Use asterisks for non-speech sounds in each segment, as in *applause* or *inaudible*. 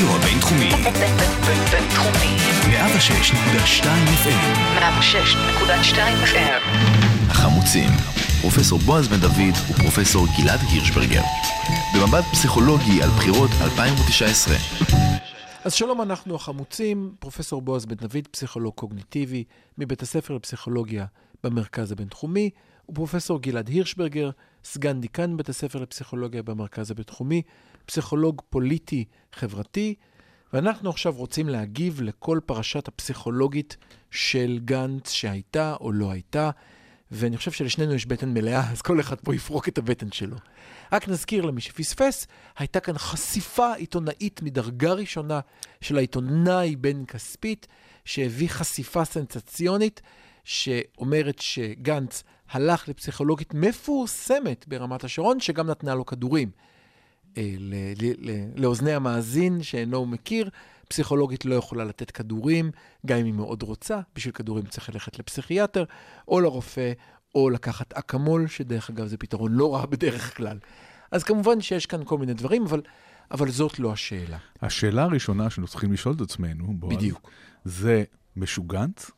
הרדיו הבינתחומי. בינתחומי. 106.2 FM. 106.2 FM. החמוצים. פרופסור בועז בן דוד ופרופסור גלעד הירשברגר. במבט פסיכולוגי על בחירות 2019. אז שלום, אנחנו החמוצים, פרופסור בועז בן דוד, פסיכולוג קוגניטיבי, מבית הספר לפסיכולוגיה במרכז הבינתחומי, ופרופסור גלעד הירשברגר, סגן דיקן בית הספר לפסיכולוגיה במרכז הבינתחומי, פסיכולוג פוליטי חברתי, ואנחנו עכשיו רוצים להגיב לכל פרשת הפסיכולוגית של גנץ שהייתה או לא הייתה, ואני חושב שלשנינו יש בטן מלאה, אז כל אחד פה יפרוק את הבטן שלו. רק נזכיר למי שפספס, הייתה כאן חשיפה עיתונאית מדרגה ראשונה של העיתונאי בן כספית, שהביא חשיפה סנסציונית, שאומרת שגנץ הלך לפסיכולוגית מפורסמת ברמת השרון, שגם נתנה לו כדורים. אה, ל- ל- ל- לאוזני המאזין שאינו מכיר, פסיכולוגית לא יכולה לתת כדורים, גם אם היא מאוד רוצה, בשביל כדורים צריך ללכת לפסיכיאטר, או לרופא, או לקחת אקמול, שדרך אגב זה פתרון לא רע בדרך כלל. אז כמובן שיש כאן כל מיני דברים, אבל, אבל זאת לא השאלה. השאלה הראשונה שאנחנו צריכים לשאול את עצמנו, בועז, בדיוק. זה משוגנץ?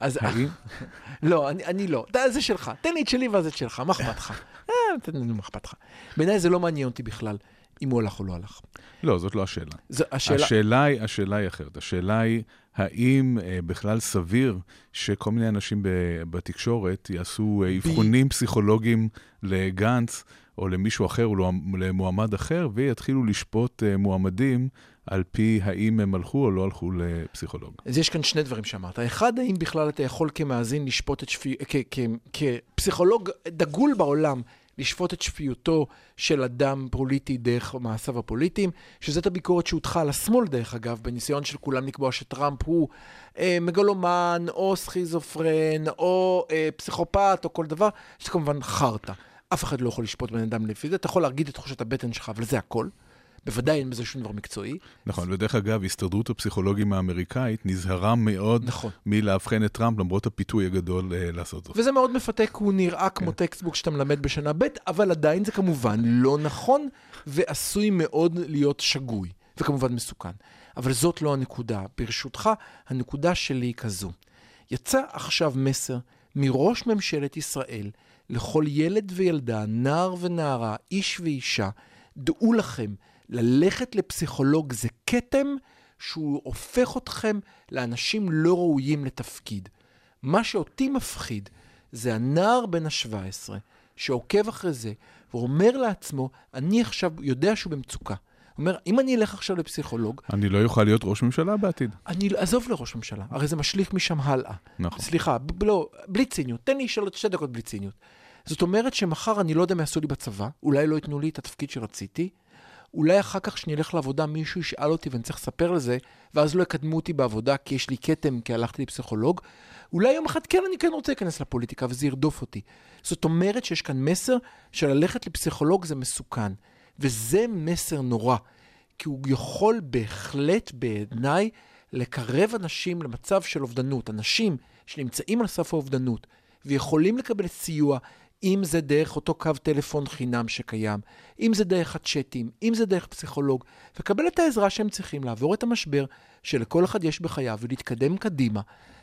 אז האם? *laughs* לא, אני, אני לא. זה שלך. תן לי את שלי ואז את שלך, מה אכפת לך? *laughs* אה, תן לי, מה אכפת לך? בעיניי זה לא מעניין אותי בכלל אם הוא הלך או לא הלך. לא, זאת לא השאלה. זו השאלה... השאלה היא, השאלה היא אחרת. השאלה היא, האם אה, בכלל סביר שכל מיני אנשים ב, בתקשורת יעשו אה, אבחונים פסיכולוגיים לגנץ, או למישהו אחר, או למ- למועמד אחר, ויתחילו לשפוט אה, מועמדים על פי האם הם הלכו או לא הלכו לפסיכולוג. אז יש כאן שני דברים שאמרת. אחד, האם בכלל אתה יכול כמאזין לשפוט את שפי... כפסיכולוג דגול בעולם, לשפוט את שפיותו של אדם פוליטי דרך מעשיו הפוליטיים, שזאת הביקורת שהוטחה על השמאל, דרך אגב, בניסיון של כולם לקבוע שטראמפ הוא אה, מגלומן, או סכיזופרן, או אה, פסיכופת, או כל דבר, שזה כמובן חרטא. אף אחד לא יכול לשפוט בן אדם לפי זה, אתה יכול להגיד את תחושת הבטן שלך, אבל זה הכל. בוודאי אין בזה שום דבר מקצועי. נכון, ודרך אגב, הסתדרות הפסיכולוגים האמריקאית נזהרה מאוד נכון. מלאבחן את טראמפ, למרות הפיתוי הגדול אה, לעשות זאת. וזה מאוד מפתה, כי הוא נראה כן. כמו textbook שאתה מלמד בשנה ב', אבל עדיין זה כמובן לא נכון, ועשוי מאוד להיות שגוי, וכמובן מסוכן. אבל זאת לא הנקודה. ברשותך, הנקודה שלי היא כזו. יצא עכשיו מסר מראש ממשלת ישראל לכל ילד וילדה, נער ונערה, איש ואישה, דעו לכם, ללכת לפסיכולוג זה כתם שהוא הופך אתכם לאנשים לא ראויים לתפקיד. מה שאותי מפחיד זה הנער בן ה-17 שעוקב אחרי זה ואומר לעצמו, אני עכשיו יודע שהוא במצוקה. אומר, אם אני אלך עכשיו לפסיכולוג, אני לא יוכל להיות ראש ממשלה בעתיד. אני עזוב לראש ממשלה, הרי זה משליך משם הלאה. נכון. סליחה, ב- לא, בלי ציניות, תן לי שלוש, שתי דקות בלי ציניות. זאת אומרת שמחר אני לא יודע מה יעשו לי בצבא, אולי לא ייתנו לי את התפקיד שרציתי, אולי אחר כך כשאני אלך לעבודה מישהו ישאל אותי ואני צריך לספר לזה, ואז לא יקדמו אותי בעבודה כי יש לי כתם, כי הלכתי לפסיכולוג. אולי יום אחד כן, אני כן רוצה להיכנס לפוליטיקה וזה ירדוף אותי. זאת אומרת שיש כאן מסר שללכת לפסיכולוג זה מסוכן, וזה מסר נורא, כי הוא יכול בהחלט בעיניי לקרב אנשים למצב של אובדנות. אנשים שנמצאים על סף האובדנות ויכולים לקבל סיוע, אם זה דרך אותו קו טלפון חינם שקיים, אם זה דרך הצ'אטים, אם זה דרך פסיכולוג, לקבל את העזרה שהם צריכים לעבור את המשבר שלכל אחד יש בחייו ולהתקדם קדימה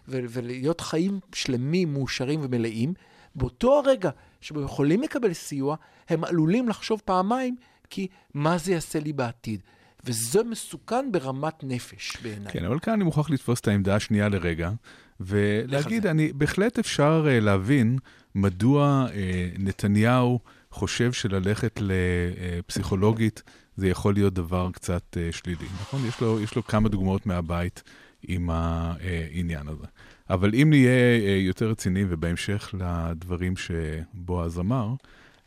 ו- ולהיות חיים שלמים, מאושרים ומלאים. באותו הרגע שבו הם יכולים לקבל סיוע, הם עלולים לחשוב פעמיים, כי מה זה יעשה לי בעתיד? וזה מסוכן ברמת נפש בעיניי. כן, אבל כאן אני מוכרח לתפוס את העמדה השנייה לרגע, ולהגיד. אני, בהחלט אפשר uh, להבין מדוע uh, נתניהו חושב שללכת לפסיכולוגית זה יכול להיות דבר קצת uh, שלילי, נכון? יש לו, יש לו כמה דוגמאות מהבית עם העניין הזה. אבל אם נהיה יותר רציניים, ובהמשך לדברים שבועז אמר,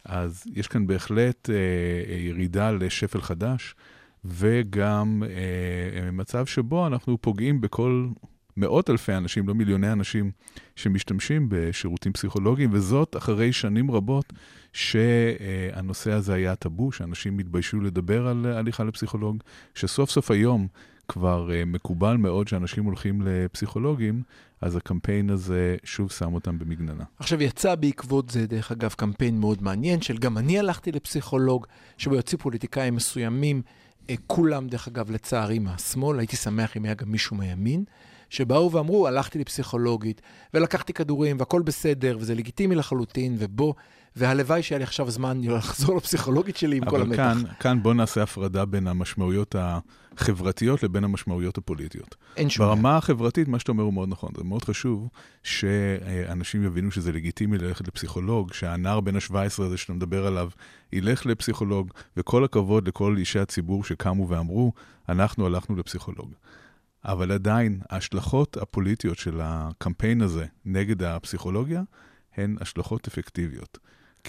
אז יש כאן בהחלט uh, ירידה לשפל חדש. וגם אה, מצב שבו אנחנו פוגעים בכל מאות אלפי אנשים, לא מיליוני אנשים, שמשתמשים בשירותים פסיכולוגיים, וזאת אחרי שנים רבות שהנושא הזה היה טאבו, שאנשים התביישו לדבר על הליכה לפסיכולוג, שסוף סוף היום, כבר uh, מקובל מאוד שאנשים הולכים לפסיכולוגים, אז הקמפיין הזה שוב שם אותם במגננה. עכשיו, יצא בעקבות זה, דרך אגב, קמפיין מאוד מעניין, של גם אני הלכתי לפסיכולוג, שבו יוצאו פוליטיקאים מסוימים, אה, כולם, דרך אגב, לצערי, מהשמאל, הייתי שמח אם היה גם מישהו מהימין, שבאו ואמרו, הלכתי לפסיכולוגית, ולקחתי כדורים, והכל בסדר, וזה לגיטימי לחלוטין, ובוא, והלוואי שהיה לי עכשיו זמן לחזור לפסיכולוגית שלי עם כל המתח. אבל כאן, כאן בוא נעשה הפרדה בין המשמעויות החברתיות לבין המשמעויות הפוליטיות. אין שום ברמה החברתית, מה שאתה אומר הוא מאוד נכון. זה מאוד חשוב שאנשים יבינו שזה לגיטימי ללכת לפסיכולוג, שהנער בן ה-17 הזה שאתה מדבר עליו, ילך לפסיכולוג, וכל הכבוד לכל אישי הציבור שקמו ואמרו, אנחנו הלכנו לפסיכולוג. אבל עדיין, ההשלכות הפוליטיות של הקמפיין הזה נגד הפסיכולוגיה הן השלכות אפקטיביות.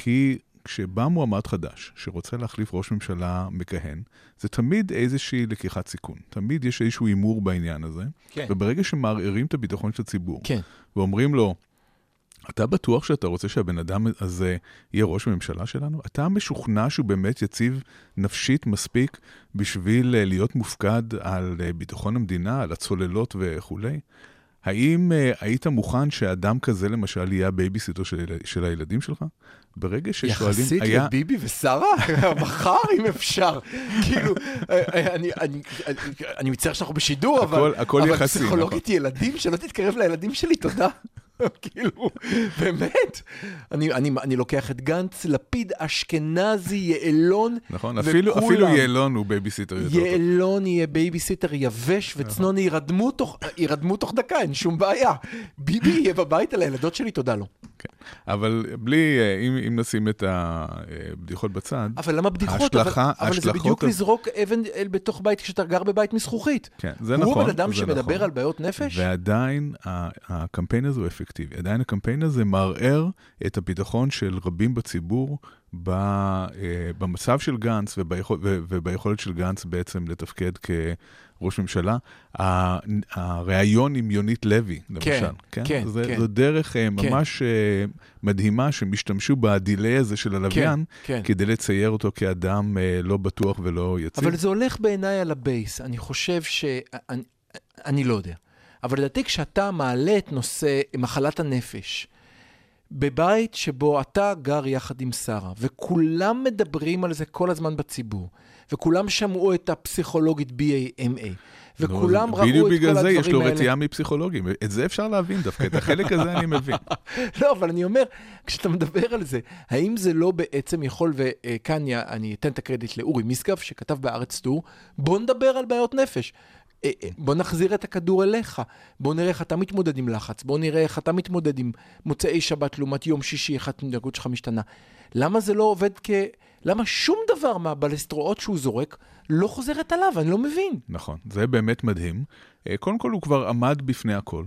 כי כשבא מועמד חדש שרוצה להחליף ראש ממשלה מכהן, זה תמיד איזושהי לקיחת סיכון. תמיד יש איזשהו הימור בעניין הזה. כן. וברגע שמערערים את הביטחון של הציבור, כן. ואומרים לו, אתה בטוח שאתה רוצה שהבן אדם הזה יהיה ראש הממשלה שלנו? אתה משוכנע שהוא באמת יציב נפשית מספיק בשביל אה, להיות מופקד על אה, ביטחון המדינה, על הצוללות וכולי? האם אה, היית מוכן שאדם כזה למשל יהיה הבייביסיטר של, של הילדים שלך? ברגע ששואלים... יחסית היה... לביבי ושרה? *laughs* מחר אם אפשר. *laughs* כאילו, אה, אני, אני, אני, אני מצטער שאנחנו בשידור, הכל- אבל, הכל אבל יחסי, פסיכולוגית ילדים, שלא תתקרב לילדים שלי, תודה. *laughs* כאילו, באמת. אני, אני, אני לוקח את גנץ, לפיד, אשכנזי, יעלון, נכון, אפילו, וכולם. אפילו יעלון הוא בייביסיטר יותר טוב. יעלון יהיה בייביסיטר יבש, וצנוני יירדמו תוך, יירדמו תוך דקה, אין שום בעיה. ביבי יהיה בבית על הילדות שלי, תודה לו. כן. אבל בלי, אה, אם, אם נשים את הבדיחות בצד, אבל למה בדיחות? ההשלכה- אבל, אבל זה בדיוק ה- לזרוק אבן אל בתוך בית כשאתה גר בבית מזכוכית. כן, זה הוא נכון. הבן אדם זה שמדבר נכון. על בעיות נפש? ועדיין הקמפיין הזה הוא אפקטיבי. עדיין הקמפיין הזה מערער את הביטחון של רבים בציבור ב, אה, במצב של גנץ וביכול, ו- וביכולת של גנץ בעצם לתפקד כראש ממשלה. הריאיון עם יונית לוי, למשל. כן, זה, כן. זו דרך אה, ממש אה, מדהימה שהם השתמשו בדיליי הזה של הלוויין, כן. כדי לצייר אותו כאדם אה, לא בטוח ולא יציב. אבל זה הולך בעיניי על הבייס. אני חושב ש... אני, אני לא יודע. אבל לדעתי כשאתה מעלה את נושא מחלת הנפש, בבית שבו אתה גר יחד עם שרה, וכולם מדברים על זה כל הזמן בציבור, וכולם שמעו את הפסיכולוגית BAMA, וכולם נו, ראו את כל בדיוק הדברים האלה. בגלל זה יש לו רתיעה מפסיכולוגים. את זה אפשר להבין דווקא, את החלק הזה אני מבין. *laughs* לא, אבל אני אומר, כשאתה מדבר על זה, האם זה לא בעצם יכול, וכאן אני אתן את הקרדיט לאורי משגב, שכתב בארץ טור, בוא נדבר על בעיות נפש. אה, אה, בוא נחזיר את הכדור אליך, בוא נראה איך אתה מתמודד עם לחץ, בוא נראה איך אתה מתמודד עם מוצאי שבת לעומת יום שישי, איך ההתנהגות שלך משתנה. למה זה לא עובד כ... למה שום דבר מהבלסטרואות שהוא זורק לא חוזרת עליו? אני לא מבין. נכון, זה באמת מדהים. אה, קודם כל, הוא כבר עמד בפני הכל,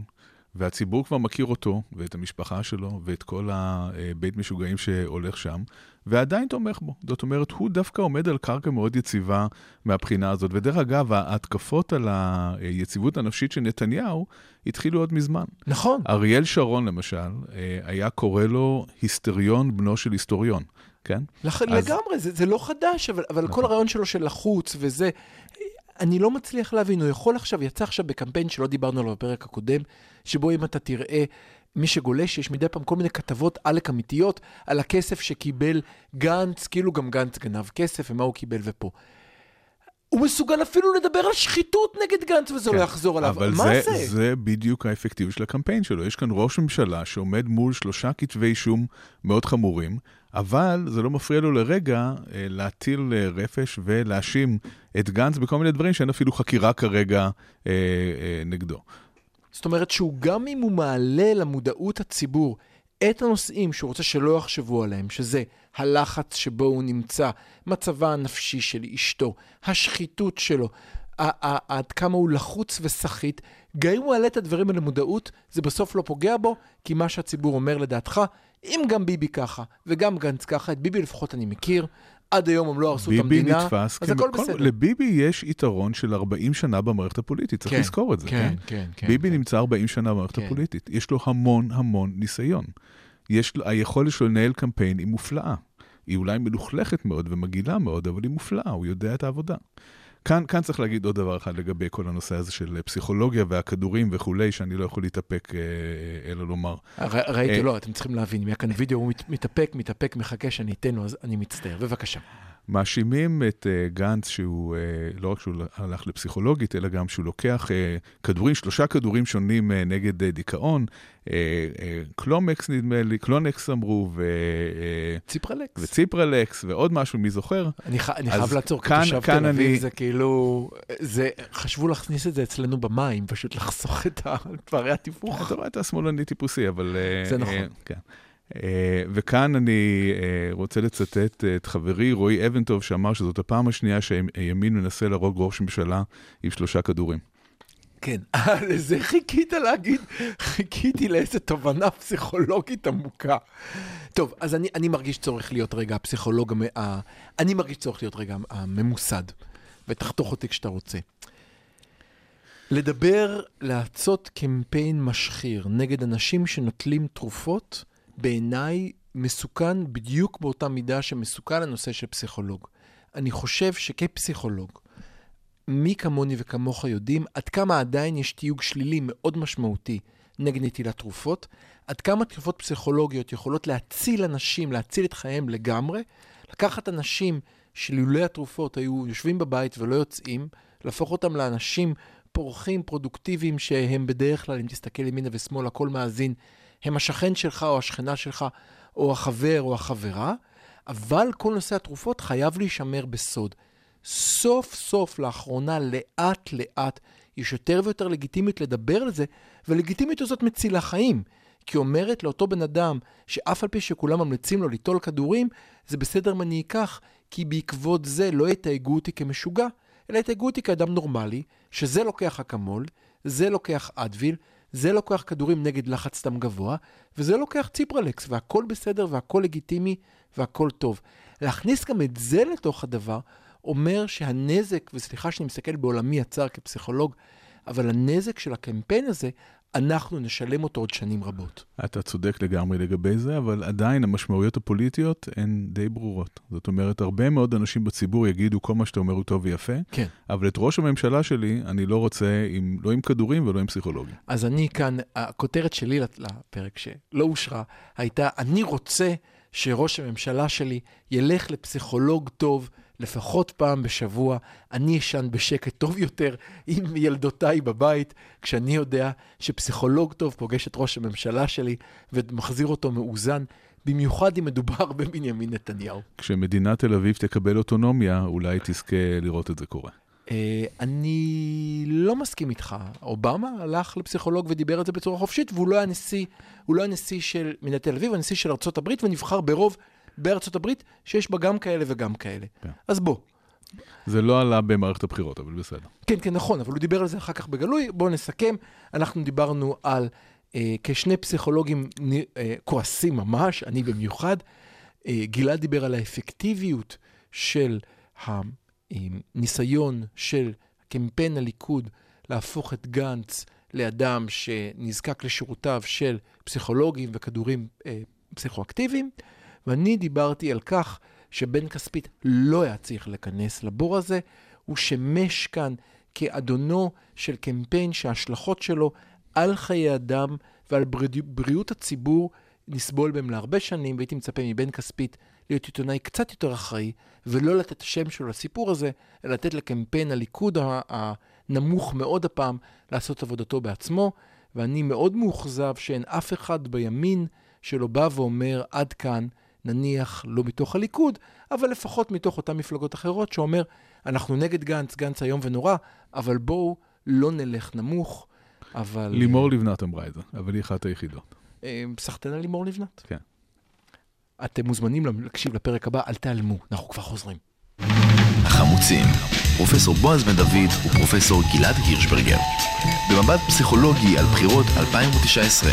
והציבור כבר מכיר אותו, ואת המשפחה שלו, ואת כל הבית משוגעים שהולך שם, ועדיין תומך בו. זאת אומרת, הוא דווקא עומד על קרקע מאוד יציבה מהבחינה הזאת. ודרך אגב, ההתקפות על היציבות הנפשית של נתניהו התחילו עוד מזמן. נכון. אריאל שרון, למשל, אה, היה קורא לו היסטריון בנו של היסטוריון, כן? לח... אז- לגמרי, זה, זה לא חדש, אבל, אבל כל הרעיון שלו של לחוץ וזה, אני לא מצליח להבין, הוא יכול עכשיו, יצא עכשיו בקמפיין שלא דיברנו עליו בפרק הקודם, שבו אם אתה תראה מי שגולש, יש מדי פעם כל מיני כתבות עלק אמיתיות על הכסף שקיבל גנץ, כאילו גם גנץ גנב כסף ומה הוא קיבל ופה. הוא מסוגל אפילו לדבר על שחיתות נגד גנץ וזה לא יחזור עליו. כן. אבל מה זה, זה? זה בדיוק האפקטיביות של הקמפיין שלו. יש כאן ראש ממשלה שעומד מול שלושה כתבי אישום מאוד חמורים, אבל זה לא מפריע לו לרגע אה, להטיל אה, רפש ולהאשים את גנץ בכל מיני דברים שאין אפילו חקירה כרגע אה, אה, נגדו. זאת אומרת שהוא גם אם הוא מעלה למודעות הציבור את הנושאים שהוא רוצה שלא יחשבו עליהם, שזה הלחץ שבו הוא נמצא, מצבה הנפשי של אשתו, השחיתות שלו, עד כמה הוא לחוץ וסחיט, גם אם הוא מעלה את הדברים האלה למודעות, זה בסוף לא פוגע בו, כי מה שהציבור אומר לדעתך, אם גם ביבי ככה וגם גנץ ככה, את ביבי לפחות אני מכיר, עד היום הם לא הרסו את המדינה, נתפס, אז הכל קודם כל, בסדר. לביבי יש יתרון של 40 שנה במערכת הפוליטית, צריך כן, לזכור את זה, כן, כן? כן, כן, ביבי כן. נמצא 40 שנה במערכת כן. הפוליטית, יש לו המון המון ניסיון. יש היכולת שלו לנהל קמפיין היא מופלאה. היא אולי מלוכלכת מאוד ומגעילה מאוד, אבל היא מופלאה, הוא יודע את העבודה. כאן, כאן צריך להגיד עוד דבר אחד לגבי כל הנושא הזה של פסיכולוגיה והכדורים וכולי, שאני לא יכול להתאפק אה, אלא לומר. ר, ראיתי, לא, אתם צריכים להבין, אם היה כאן וידאו, הוא מת, מתאפק, מתאפק, מחכה שאני אתן לו, אז אני מצטער. בבקשה. מאשימים את uh, גנץ שהוא, uh, לא רק שהוא הלך לפסיכולוגית, אלא גם שהוא לוקח uh, כדורים, שלושה כדורים שונים uh, נגד uh, דיכאון, uh, uh, קלומקס נדמה לי, קלונקס אמרו, ו... Uh, ציפרלקס. וציפרלקס, ועוד משהו, מי זוכר? אני, ח, אני חייב לעצור, כאן, כתושב כאן תל אביב אני... זה כאילו, זה, חשבו להכניס את זה אצלנו במים, פשוט לחסוך את פערי התיווך. אתה רואה, אתה שמאלני טיפוסי, אבל... זה נכון. Uh, כן. אה, וכאן אני אה, רוצה לצטט את חברי רועי אבנטוב, שאמר שזאת הפעם השנייה שהימין מנסה להרוג ראש ממשלה עם שלושה כדורים. כן, *laughs* לזה חיכית להגיד, חיכיתי לאיזה תובנה פסיכולוגית עמוקה. טוב, אז אני, אני מרגיש צורך להיות רגע הפסיכולוג, ה, אני מרגיש צורך להיות רגע הממוסד, ותחתוך אותי כשאתה רוצה. לדבר, לעשות קמפיין משחיר נגד אנשים שנוטלים תרופות, בעיניי מסוכן בדיוק באותה מידה שמסוכן הנושא של פסיכולוג. אני חושב שכפסיכולוג, מי כמוני וכמוך יודעים עד כמה עדיין יש תיוג שלילי מאוד משמעותי נגד נטילת תרופות, עד כמה תרופות פסיכולוגיות יכולות להציל אנשים, להציל את חייהם לגמרי, לקחת אנשים שלולא התרופות היו יושבים בבית ולא יוצאים, להפוך אותם לאנשים פורחים, פרודוקטיביים, שהם בדרך כלל, אם תסתכל ימינה ושמאלה, הכל מאזין הם השכן שלך או השכנה שלך, או החבר או החברה, אבל כל נושא התרופות חייב להישמר בסוד. סוף סוף לאחרונה, לאט לאט, יש יותר ויותר לגיטימית לדבר על זה, ולגיטימית הזאת מצילה חיים. כי אומרת לאותו בן אדם, שאף על פי שכולם ממליצים לו ליטול כדורים, זה בסדר אם אני אקח, כי בעקבות זה לא יתייגו אותי כמשוגע, אלא יתייגו אותי כאדם נורמלי, שזה לוקח אקמול, זה לוקח אדוויל, זה לוקח כדורים נגד לחץ דם גבוה, וזה לוקח ציפרלקס, והכל בסדר והכל לגיטימי והכל טוב. להכניס גם את זה לתוך הדבר, אומר שהנזק, וסליחה שאני מסתכל בעולמי הצר כפסיכולוג, אבל הנזק של הקמפיין הזה אנחנו נשלם אותו עוד שנים רבות. אתה צודק לגמרי לגבי זה, אבל עדיין המשמעויות הפוליטיות הן די ברורות. זאת אומרת, הרבה מאוד אנשים בציבור יגידו כל מה שאתה אומר הוא טוב ויפה, כן. אבל את ראש הממשלה שלי אני לא רוצה עם, לא עם כדורים ולא עם פסיכולוגים. אז אני כאן, הכותרת שלי לפרק שלא אושרה, הייתה, אני רוצה שראש הממשלה שלי ילך לפסיכולוג טוב, לפחות פעם בשבוע, אני אשן בשקט טוב יותר עם ילדותיי בבית, כשאני יודע שפסיכולוג טוב פוגש את ראש הממשלה שלי ומחזיר אותו מאוזן, במיוחד אם מדובר *laughs* בבנימין נתניהו. כשמדינת תל אביב תקבל אוטונומיה, אולי תזכה לראות את זה קורה. Uh, אני לא מסכים איתך. אובמה הלך לפסיכולוג ודיבר על זה בצורה חופשית, והוא לא היה נשיא, הוא לא היה נשיא של מדינת תל אביב, הוא הנשיא של ארה"ב, ונבחר ברוב בארצות הברית, שיש בה גם כאלה וגם כאלה. כן. אז בוא. זה לא עלה במערכת הבחירות, אבל בסדר. כן, כן, נכון, אבל הוא דיבר על זה אחר כך בגלוי. בואו נסכם. אנחנו דיברנו על אה, כשני פסיכולוגים אה, כועסים ממש, אני במיוחד. אה, גלעד דיבר על האפקטיביות של הניסיון של קמפיין הליכוד להפוך את גנץ לאדם שנזקק לשירותיו של פסיכולוגים וכדורים אה, פסיכואקטיביים. ואני דיברתי על כך שבן כספית לא היה צריך להיכנס לבור הזה, הוא שימש כאן כאדונו של קמפיין שההשלכות שלו על חיי אדם ועל בריאות הציבור נסבול בהם להרבה שנים, והייתי מצפה מבן כספית להיות עיתונאי קצת יותר אחראי, ולא לתת את השם שלו לסיפור הזה, אלא לתת לקמפיין הליכוד הנמוך מאוד הפעם לעשות עבודתו בעצמו, ואני מאוד מאוכזב שאין אף אחד בימין שלא בא ואומר, עד כאן, נניח לא מתוך הליכוד, אבל לפחות מתוך אותן מפלגות אחרות, שאומר, אנחנו נגד גנץ, גנץ איום ונורא, אבל בואו לא נלך נמוך, אבל... לימור לבנת אמרה את זה, אבל היא אחת היחידות. אה, סחטנה לימור לבנת. כן. אתם מוזמנים להקשיב לפרק הבא, אל תיעלמו, אנחנו כבר חוזרים. החמוצים, פרופסור בועז בן דוד ופרופסור גלעד הירשברגר. במבט פסיכולוגי על בחירות 2019.